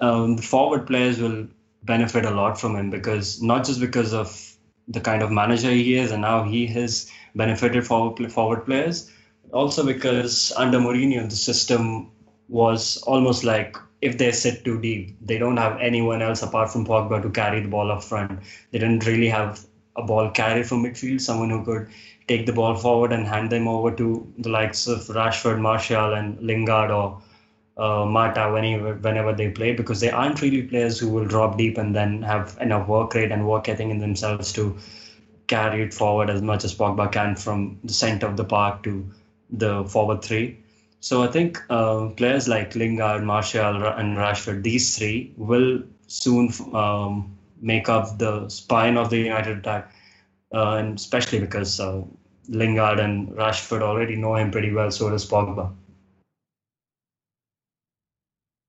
um, the forward players will benefit a lot from him because not just because of the kind of manager he is and now he has benefited forward forward players, also because under Mourinho the system was almost like if they sit too deep, they don't have anyone else apart from Pogba to carry the ball up front. They didn't really have a ball carrier from midfield, someone who could take the ball forward and hand them over to the likes of Rashford, Martial, and Lingard or uh, Mata whenever, whenever they play because they aren't really players who will drop deep and then have enough work rate and work ethic in themselves to carry it forward as much as Pogba can from the center of the park to the forward three. So I think uh, players like Lingard, Martial, and Rashford, these three will soon um, make up the spine of the United attack, uh, and especially because uh, Lingard and Rashford already know him pretty well. So does Pogba.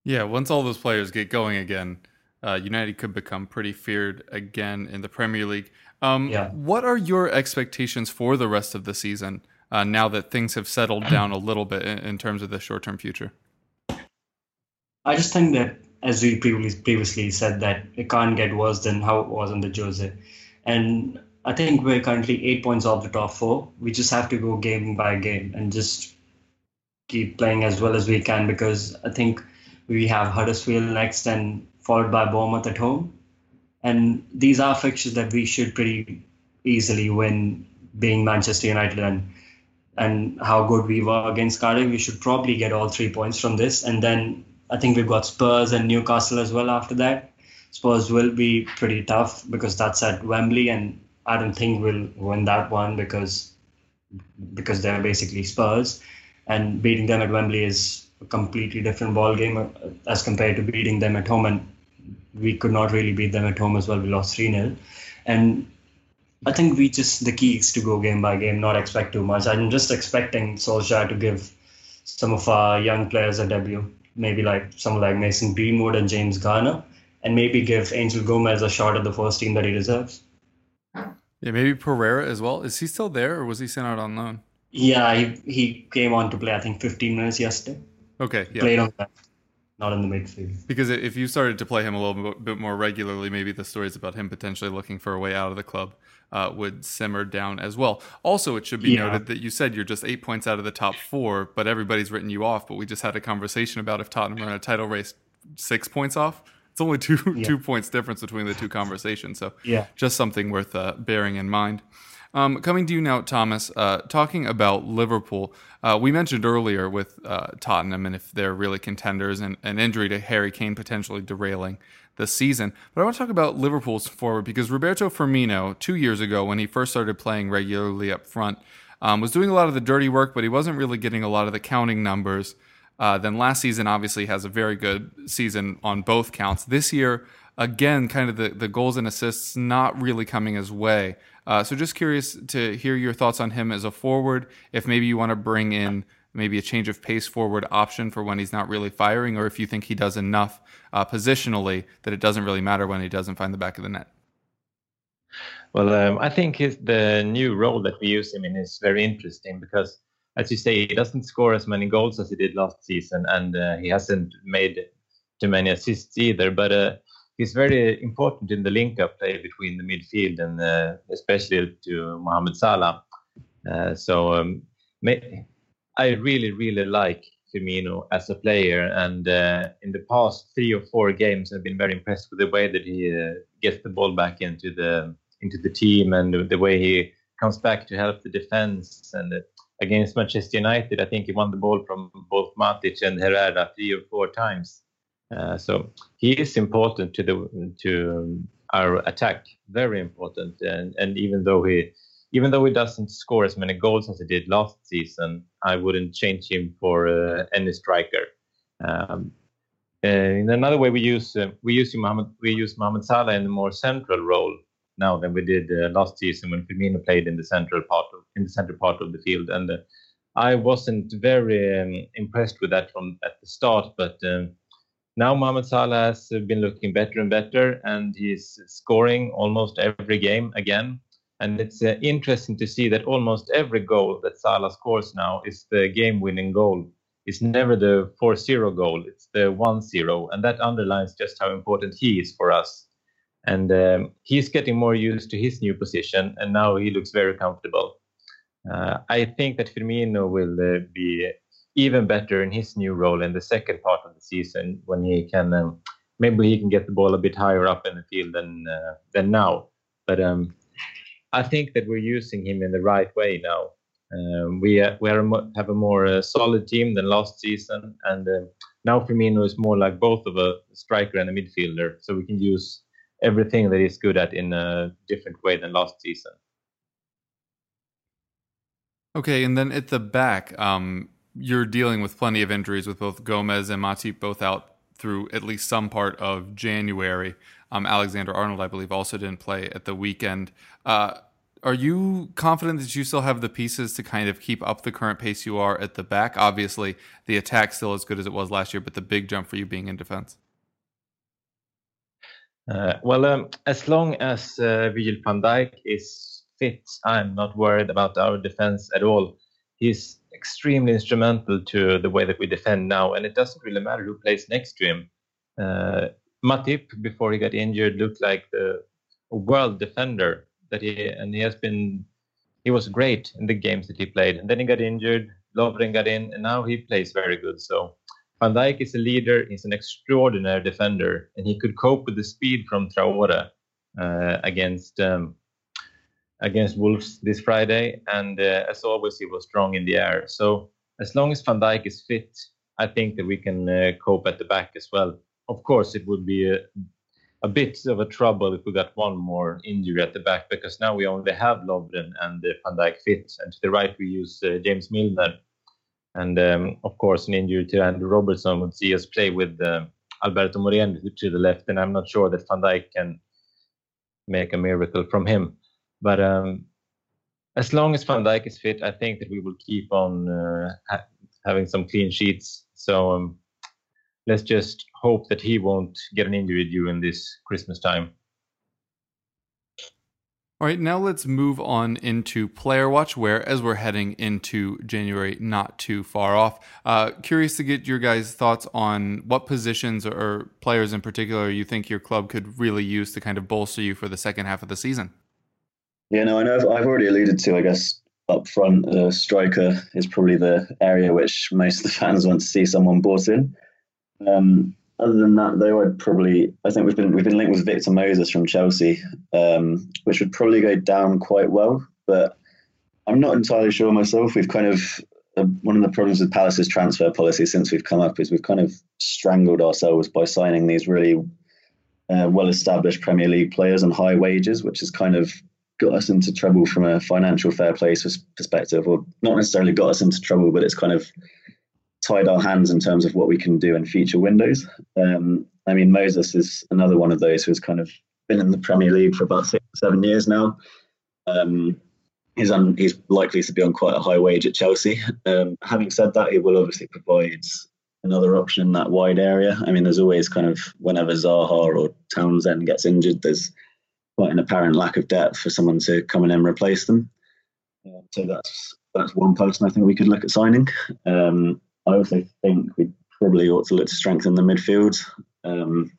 Yeah, once all those players get going again, uh, United could become pretty feared again in the Premier League. Um, Yeah. What are your expectations for the rest of the season uh, now that things have settled down a little bit in, in terms of the short term future? I just think that, as we previously previously said, that it can't get worse than how it was under Jose, and I think we're currently eight points off the top four. We just have to go game by game and just keep playing as well as we can because I think we have Huddersfield next and followed by Bournemouth at home, and these are fixtures that we should pretty easily win, being Manchester United and and how good we were against Cardiff. We should probably get all three points from this, and then I think we've got Spurs and Newcastle as well after that. Spurs will be pretty tough because that's at Wembley, and I don't think we'll win that one because because they're basically Spurs, and beating them at Wembley is a completely different ball game uh, as compared to beating them at home, and we could not really beat them at home as well. We lost three 0 and I think we just the key is to go game by game, not expect too much. I'm just expecting Solskjaer to give some of our young players a debut, maybe like someone like Mason Greenwood and James Garner, and maybe give Angel Gomes a shot at the first team that he deserves. Yeah, maybe Pereira as well. Is he still there or was he sent out on loan? Yeah, he, he came on to play, I think, 15 minutes yesterday. Okay, yeah. Played on that, not in the midfield. Because if you started to play him a little bit- more regularly, maybe the stories about him potentially looking for a way out of the club uh, would simmer down as well. Also, it should be Yeah. noted that you said you're just eight points out of the top four, but everybody's written you off. But we just had a conversation about if Tottenham are in a title race, six points off. It's only two Yeah. two points difference between the two conversations. So Yeah. just something worth uh, bearing in mind. Um, coming to you now, Thomas, uh, talking about Liverpool. Uh, we mentioned earlier with uh, Tottenham and if they're really contenders and an injury to Harry Kane potentially derailing the season. But I want to talk about Liverpool's forward because Roberto Firmino, two years ago when he first started playing regularly up front, um, was doing a lot of the dirty work, but he wasn't really getting a lot of the counting numbers. Uh, then last season, obviously, has a very good season on both counts. This year, again, kind of the, the goals and assists not really coming his way. Uh, so just curious to hear your thoughts on him as a forward. If maybe you want to bring in maybe a change of pace forward option for when he's not really firing, or if you think he does enough uh, positionally that it doesn't really matter when he doesn't find the back of the net. Well, um, I think the new role that we use him in is very interesting because, as you say, he doesn't score as many goals as he did last season, and uh, he hasn't made too many assists either. But uh, he's very important in the link-up play between the midfield and uh, especially to Mohamed Salah. Uh, so um, I really, really like Firmino as a player, and uh, in the past three or four games, I've been very impressed with the way that he uh, gets the ball back into the into the team and the, way he comes back to help the defense. And against Manchester United, I think he won the ball from both Matic and Herrera three or four times. Uh, so he is important to the to our attack, very important. And and even though he even though he doesn't score as many goals as he did last season, I wouldn't change him for uh, any striker. Um, uh, in another way, we use uh, we use Mohamed we use Mohamed Salah in a more central role now than we did uh, last season when Firmino played in the central part of in the central part of the field. And uh, I wasn't very um, impressed with that from at the start, but. Um, now Mohamed Salah has been looking better and better, and he's scoring almost every game again. And it's uh, interesting to see that almost every goal that Salah scores now is the game-winning goal. It's never the 4-0 goal; it's the 1-0, and that underlines just how important he is for us. And um, he's getting more used to his new position, and now he looks very comfortable. Uh, I think that Firmino will uh, be even better in his new role in the second part of the season when he can um, maybe he can get the ball a bit higher up in the field than uh, than now. But um, I think that we're using him in the right way now. Um, we uh, we mo- have a more uh, solid team than last season, and uh, now Firmino is more like both of a striker and a midfielder, so we can use everything that he's good at in a different way than last season. Okay, and then at the back, um, you're dealing with plenty of injuries with both Gomez and Matip both out through at least some part of January. Um, Alexander Arnold, I believe, also didn't play at the weekend. Uh, are you confident that you still have the pieces to kind of keep up the current pace you are at the back? Obviously, the attack still as good as it was last year, but the big jump for you being in defense. Uh, well, um, as long as uh, Virgil van Dijk is fit, I'm not worried about our defense at all. He's extremely instrumental to the way that we defend now, and it doesn't really matter who plays next to him. Uh, Matip, before he got injured, looked like the world defender that he and he has been. He was great in the games that he played, and then he got injured. Lovren got in, and now he plays very good. So Van Dijk is a leader. He's an extraordinary defender, and he could cope with the speed from Traore uh, against um, against Wolves this Friday. And uh, as always, he was strong in the air. So as long as Van Dijk is fit, I think that we can uh, cope at the back as well. Of course, it would be a, a bit of a trouble if we got one more injury at the back because now we only have Lovren and uh, Van Dijk fit, and to the right we use uh, James Milner. And um, of course, an injury to Andrew Robertson would see us play with uh, Alberto Moreno to the left, and I'm not sure that Van Dijk can make a miracle from him. But um, as long as Van Dijk is fit, I think that we will keep on uh, ha- having some clean sheets. So um, let's just hope that he won't get an injury during this Christmas time. All right, now let's move on into Player Watch, where as we're heading into January, not too far off. Uh, curious to get your guys' thoughts on what positions or players in particular you think your club could really use to kind of bolster you for the second half of the season. Yeah, no, I know I've, I've already alluded to, I guess, up front, uh, striker is probably the area which most of the fans want to see someone bought in. Um, other than that, though, I'd probably I think we've been we've been linked with Victor Moses from Chelsea, um, which would probably go down quite well. But I'm not entirely sure myself. We've kind of uh, one of the problems with Palace's transfer policy since we've come up is we've kind of strangled ourselves by signing these really uh, well-established Premier League players on high wages, which has kind of got us into trouble from a financial fair play perspective, or not necessarily got us into trouble, but it's kind of tied our hands in terms of what we can do in future windows. Um, I mean, Moses is another one of those who's kind of been in the Premier League for about six, seven years now. Um, he's on, he's likely to be on quite a high wage at Chelsea. Um, having said that, it will obviously provide another option in that wide area. I mean, there's always kind of whenever Zaha or Townsend gets injured, there's quite an apparent lack of depth for someone to come in and replace them. Uh, so that's that's one person I think we could look at signing. Um, I also think we probably ought to look to strengthen the midfield. Um,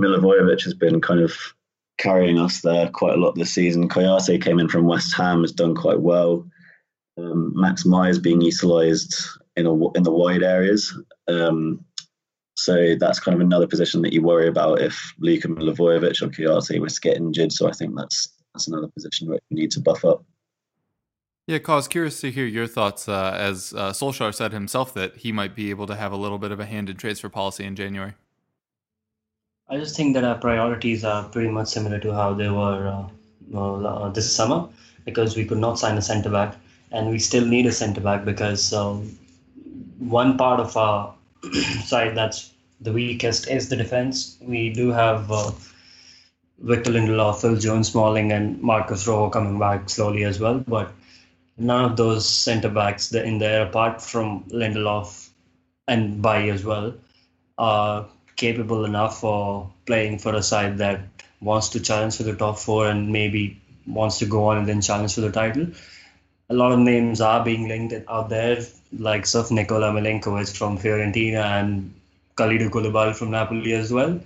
Milivojevic has been kind of carrying us there quite a lot this season. Kouyate came in from West Ham, has done quite well. Um, Max Meyer's being utilised in in the wide areas. Um, so that's kind of another position that you worry about if Luka Milivojevic or Kouyate was to get injured. So I think that's that's another position where we need to buff up. Yeah, Kos curious to hear your thoughts. Uh, as uh, Solskjaer said himself, that he might be able to have a little bit of a hand in transfer policy in January. I just think that our priorities are pretty much similar to how they were uh, uh, this summer, because we could not sign a centre back, and we still need a centre back because um, one part of our side that's the weakest is the defense. We do have uh, Victor Lindelof, Phil Jones, Smalling, and Marcos Rojo coming back slowly as well, but none of those centre backs in there, apart from Lindelof and Bailly as well, are capable enough for playing for a side that wants to challenge for the top four and maybe wants to go on and then challenge for the title. A lot of names are being linked out there, like of Nikola Milenkovic from Fiorentina and Kalidou Koulibaly from Napoli as well.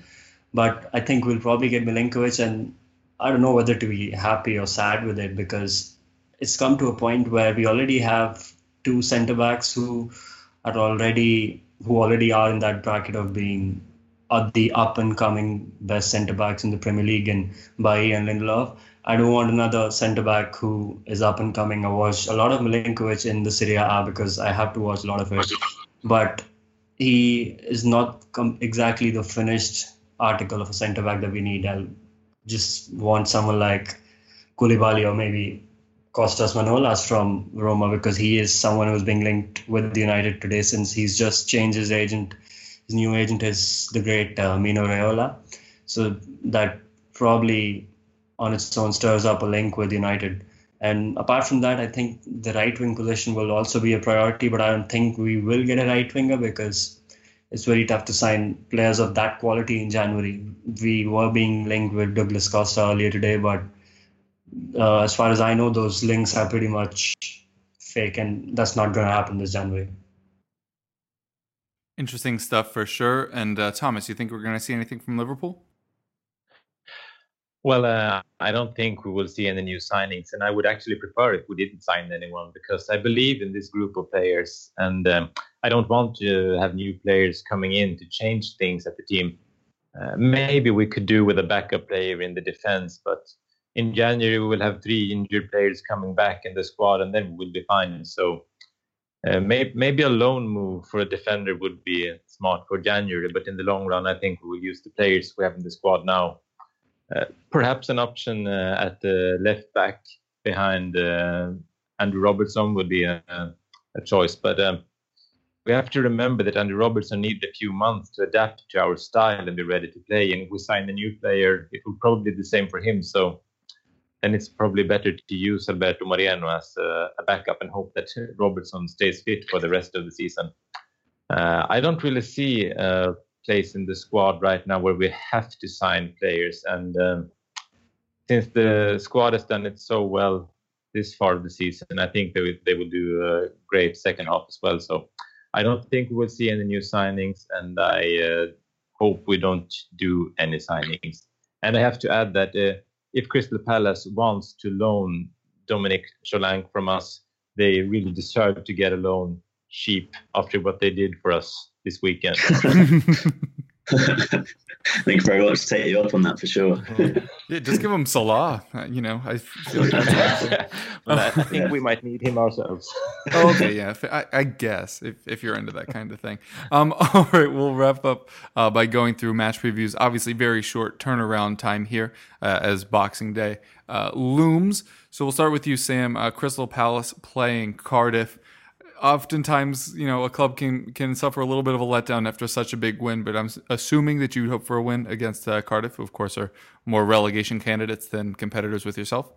But I think we'll probably get Milenkovic, and I don't know whether to be happy or sad with it because it's come to a point where we already have two centre backs who are already who already are in that bracket of being uh, the up and coming best centre backs in the Premier League and Bailly and Lindelof. I don't want another centre back who is up and coming. I watch a lot of Milenkovic in the Serie A because I have to watch a lot of it, but he is not com- exactly the finished article of a centre back that we need. I'll just want someone like Koulibaly or maybe Costas Manolas from Roma because he is someone who's being linked with the United today since he's just changed his agent his new agent is the great uh, Mino Raiola. So that probably on its own stirs up a link with United. And apart from that, I think the right wing position will also be a priority, but I don't think we will get a right winger because it's very tough to sign players of that quality in January. We were being linked with Douglas Costa earlier today, but uh, as far as I know, those links are pretty much fake, and that's not going to happen this January. Interesting stuff for sure. And uh, Thomas, you think we're going to see anything from Liverpool? Well, uh, I don't think we will see any new signings, and I would actually prefer if we didn't sign anyone because I believe in this group of players, and um, I don't want to have new players coming in to change things at the team. Uh, maybe we could do with a backup player in the defense, but in January we will have three injured players coming back in the squad, and then we'll be fine. So uh, may, maybe a loan move for a defender would be smart for January, but in the long run, I think we will use the players we have in the squad now. Uh, perhaps an option uh, at the left back behind uh, Andrew Robertson would be a, a choice, but um, we have to remember that Andrew Robertson needed a few months to adapt to our style and be ready to play. And if we sign a new player, it will probably be the same for him. So then it's probably better to use Alberto Moreno as a, a backup and hope that Robertson stays fit for the rest of the season. Uh, I don't really see a place in the squad right now where we have to sign players. And um, since the squad has done it so well this far of the season, I think they will, they will do a great second half as well. So I don't think we'll see any new signings, and I uh, hope we don't do any signings. And I have to add that uh, if Crystal Palace wants to loan Dominic Solanke from us, they really deserve to get a loan cheap after what they did for us this weekend. Thank you very much. Take you up on that for sure. yeah, just give him Salah. Uh, you know, I feel like that's well, I think yeah. we might need him ourselves. oh, okay, yeah, I, I, guess if, if you're into that kind of thing. Um, all right, we'll wrap up uh, by going through match previews. Obviously, very short turnaround time here uh, as Boxing Day uh, looms. So we'll start with you, Sam. Uh, Crystal Palace playing Cardiff oftentimes, you know, a club can can suffer a little bit of a letdown after such a big win. But I'm assuming that you'd hope for a win against uh, Cardiff, who of course are more relegation candidates than competitors with yourself.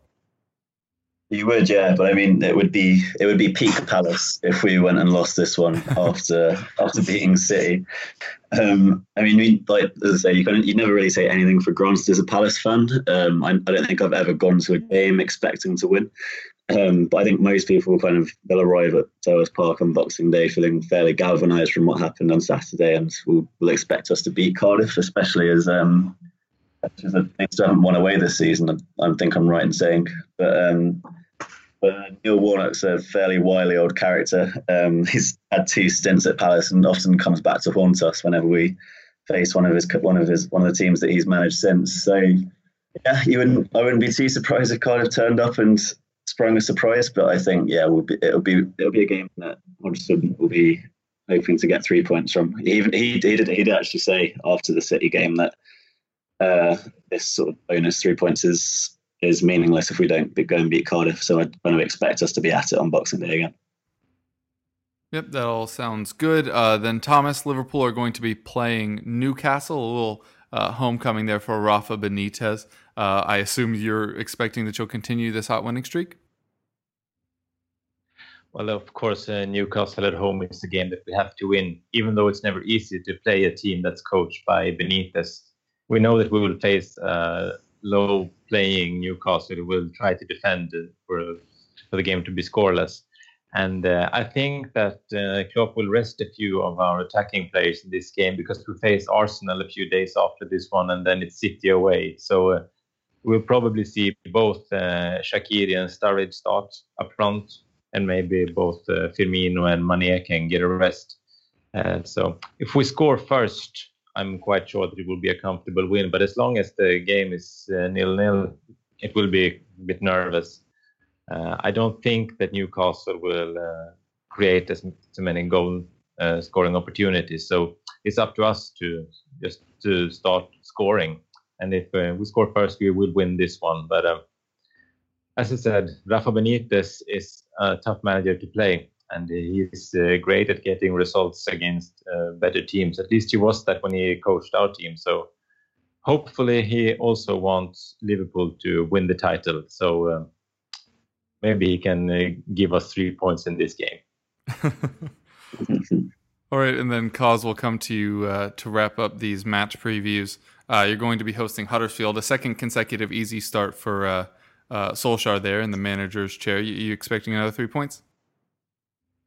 You would, yeah, but I mean, it would be it would be peak Palace if we went and lost this one after after beating City. Um, I mean, we, like as I say, you can you never really say anything for granted as a Palace fan. Um, I, I, don't think I've ever gone to a game expecting to win. Um, but I think most people kind of they'll arrive at Selhurst Park on Boxing Day feeling fairly galvanised from what happened on Saturday, and will, will expect us to beat Cardiff, especially as um, as the things haven't won away this season. I, I, think I'm right in saying, but. Um, but Neil Warnock's a fairly wily old character. Um, he's had two stints at Palace and often comes back to haunt us whenever we face one of his one of his one of the teams that he's managed since. So yeah, you wouldn't I wouldn't be too surprised if Cardiff turned up and sprung a surprise, but I think yeah, we'll be, it'll be it'll be a game that Hodgson will be hoping to get three points from. Even he, he did he did actually say after the City game that uh, this sort of bonus three points is is meaningless if we don't go and beat Cardiff. So I don't expect us to be at it on Boxing Day again. Yep, that all sounds good. Uh, then Thomas, Liverpool are going to be playing Newcastle, a little uh, homecoming there for Rafa Benitez. Uh, I assume you're expecting that you'll continue this hot winning streak. Well, of course, uh, Newcastle at home is a game that we have to win, even though it's never easy to play a team that's coached by Benitez. We know that we will face uh, low playing Newcastle who will try to defend for, for the game to be scoreless. And uh, I think that uh, Klopp will rest a few of our attacking players in this game because we face Arsenal a few days after this one, and then it's City away. So uh, we'll probably see both uh, Shaqiri and Sturridge start up front, and maybe both uh, Firmino and Mane can get a rest. Uh, so if we score first, I'm quite sure that it will be a comfortable win. But as long as the game is uh, nil nil, it will be a bit nervous. Uh, I don't think that Newcastle will uh, create as, as many goal uh, scoring opportunities. So it's up to us to just to start scoring. And if uh, we score first, we will win this one. But um, as I said, Rafa Benitez is a tough manager to play. and he's uh, great at getting results against uh, better teams. At least he was that when he coached our team. So hopefully he also wants Liverpool to win the title. So um, maybe he can uh, give us three points in this game. All right, and then Kos will come to you uh, to wrap up these match previews. Uh, you're going to be hosting Huddersfield, a second consecutive easy start for uh, uh, Solskjaer there in the manager's chair. You, you expecting another three points?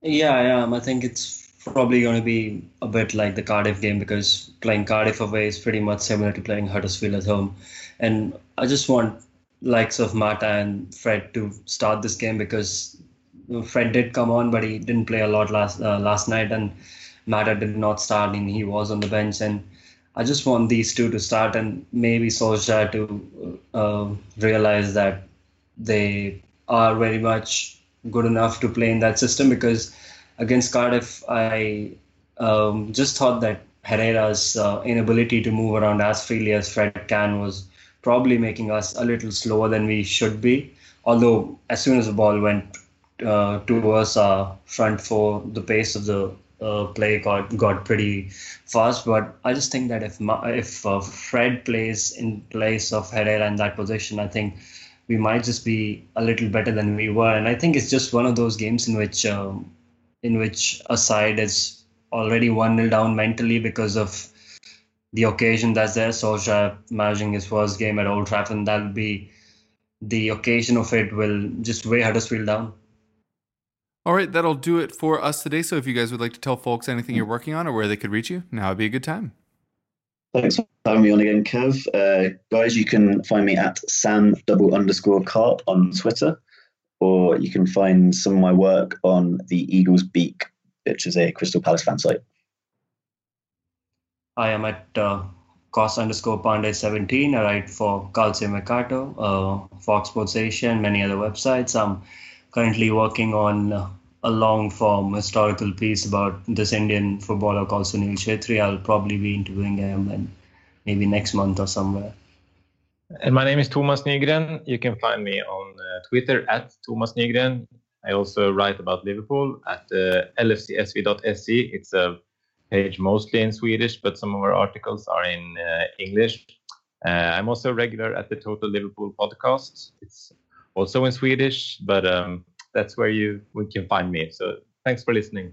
Yeah, I am. I think it's probably going to be a bit like the Cardiff game because playing Cardiff away is pretty much similar to playing Huddersfield at home. And I just want likes of Mata and Fred to start this game because Fred did come on, but he didn't play a lot last uh, last night, and Mata did not start, and he was on the bench. And I just want these two to start, and maybe Solskjaer to uh, realize that they are very much good enough to play in that system because against Cardiff, I um, just thought that Herrera's uh, inability to move around as freely as Fred can was probably making us a little slower than we should be. Although, as soon as the ball went uh, towards our front four, the pace of the uh, play got got pretty fast. But I just think that if if uh, Fred plays in place of Herrera in that position, I think we might just be a little better than we were. And I think it's just one of those games in which um, in which a side is already one nil down mentally because of the occasion that's there. Solskjaer managing his first game at Old Trafford, and that'll be the occasion of it will just weigh Huddersfield down. All right, that'll do it for us today. So if you guys would like to tell folks anything you're working on or where they could reach you, now would be a good time. Thanks for having me on again, Kev. Uh, guys, you can find me at Sam double underscore carp on Twitter, or you can find some of my work on the Eagles Beak, which is a Crystal Palace fan site. I am at uh, underscore Pandey 17. I write for Calcio Mercato, uh, Fox Sports Asia, and many other websites. I'm currently working on uh, a long form historical piece about this Indian footballer called Sunil Chhetri. I'll probably be interviewing him and maybe next month or somewhere. And my name is Thomas Nygren. You can find me on uh, Twitter at Thomas Nygren. I also write about Liverpool at uh, lfcsv.se. It's a page mostly in Swedish, but some of our articles are in uh, English. Uh, I'm also regular at the Total Liverpool podcast. It's also in Swedish, but um, that's where you we can find me. So thanks for listening.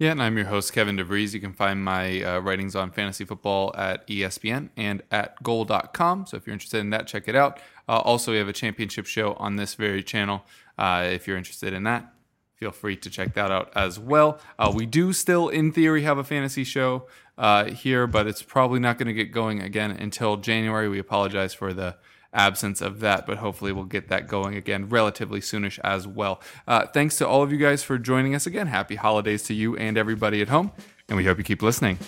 Yeah, and I'm your host, Kevin DeVries. You can find my uh, writings on fantasy football at ESPN and at goal.com. So if you're interested in that, check it out. Uh, also, we have a championship show on this very channel. Uh, if you're interested in that, feel free to check that out as well. Uh, we do still, in theory, have a fantasy show uh, here, but it's probably not going to get going again until January. We apologize for the absence of that, but hopefully we'll get that going again relatively soonish as well. Uh, thanks to all of you guys for joining us again. Happy holidays to you and everybody at home, and we hope you keep listening.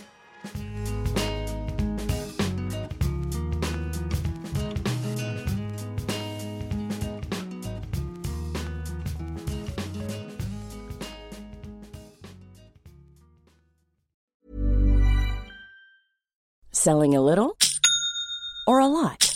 Selling a little or a lot?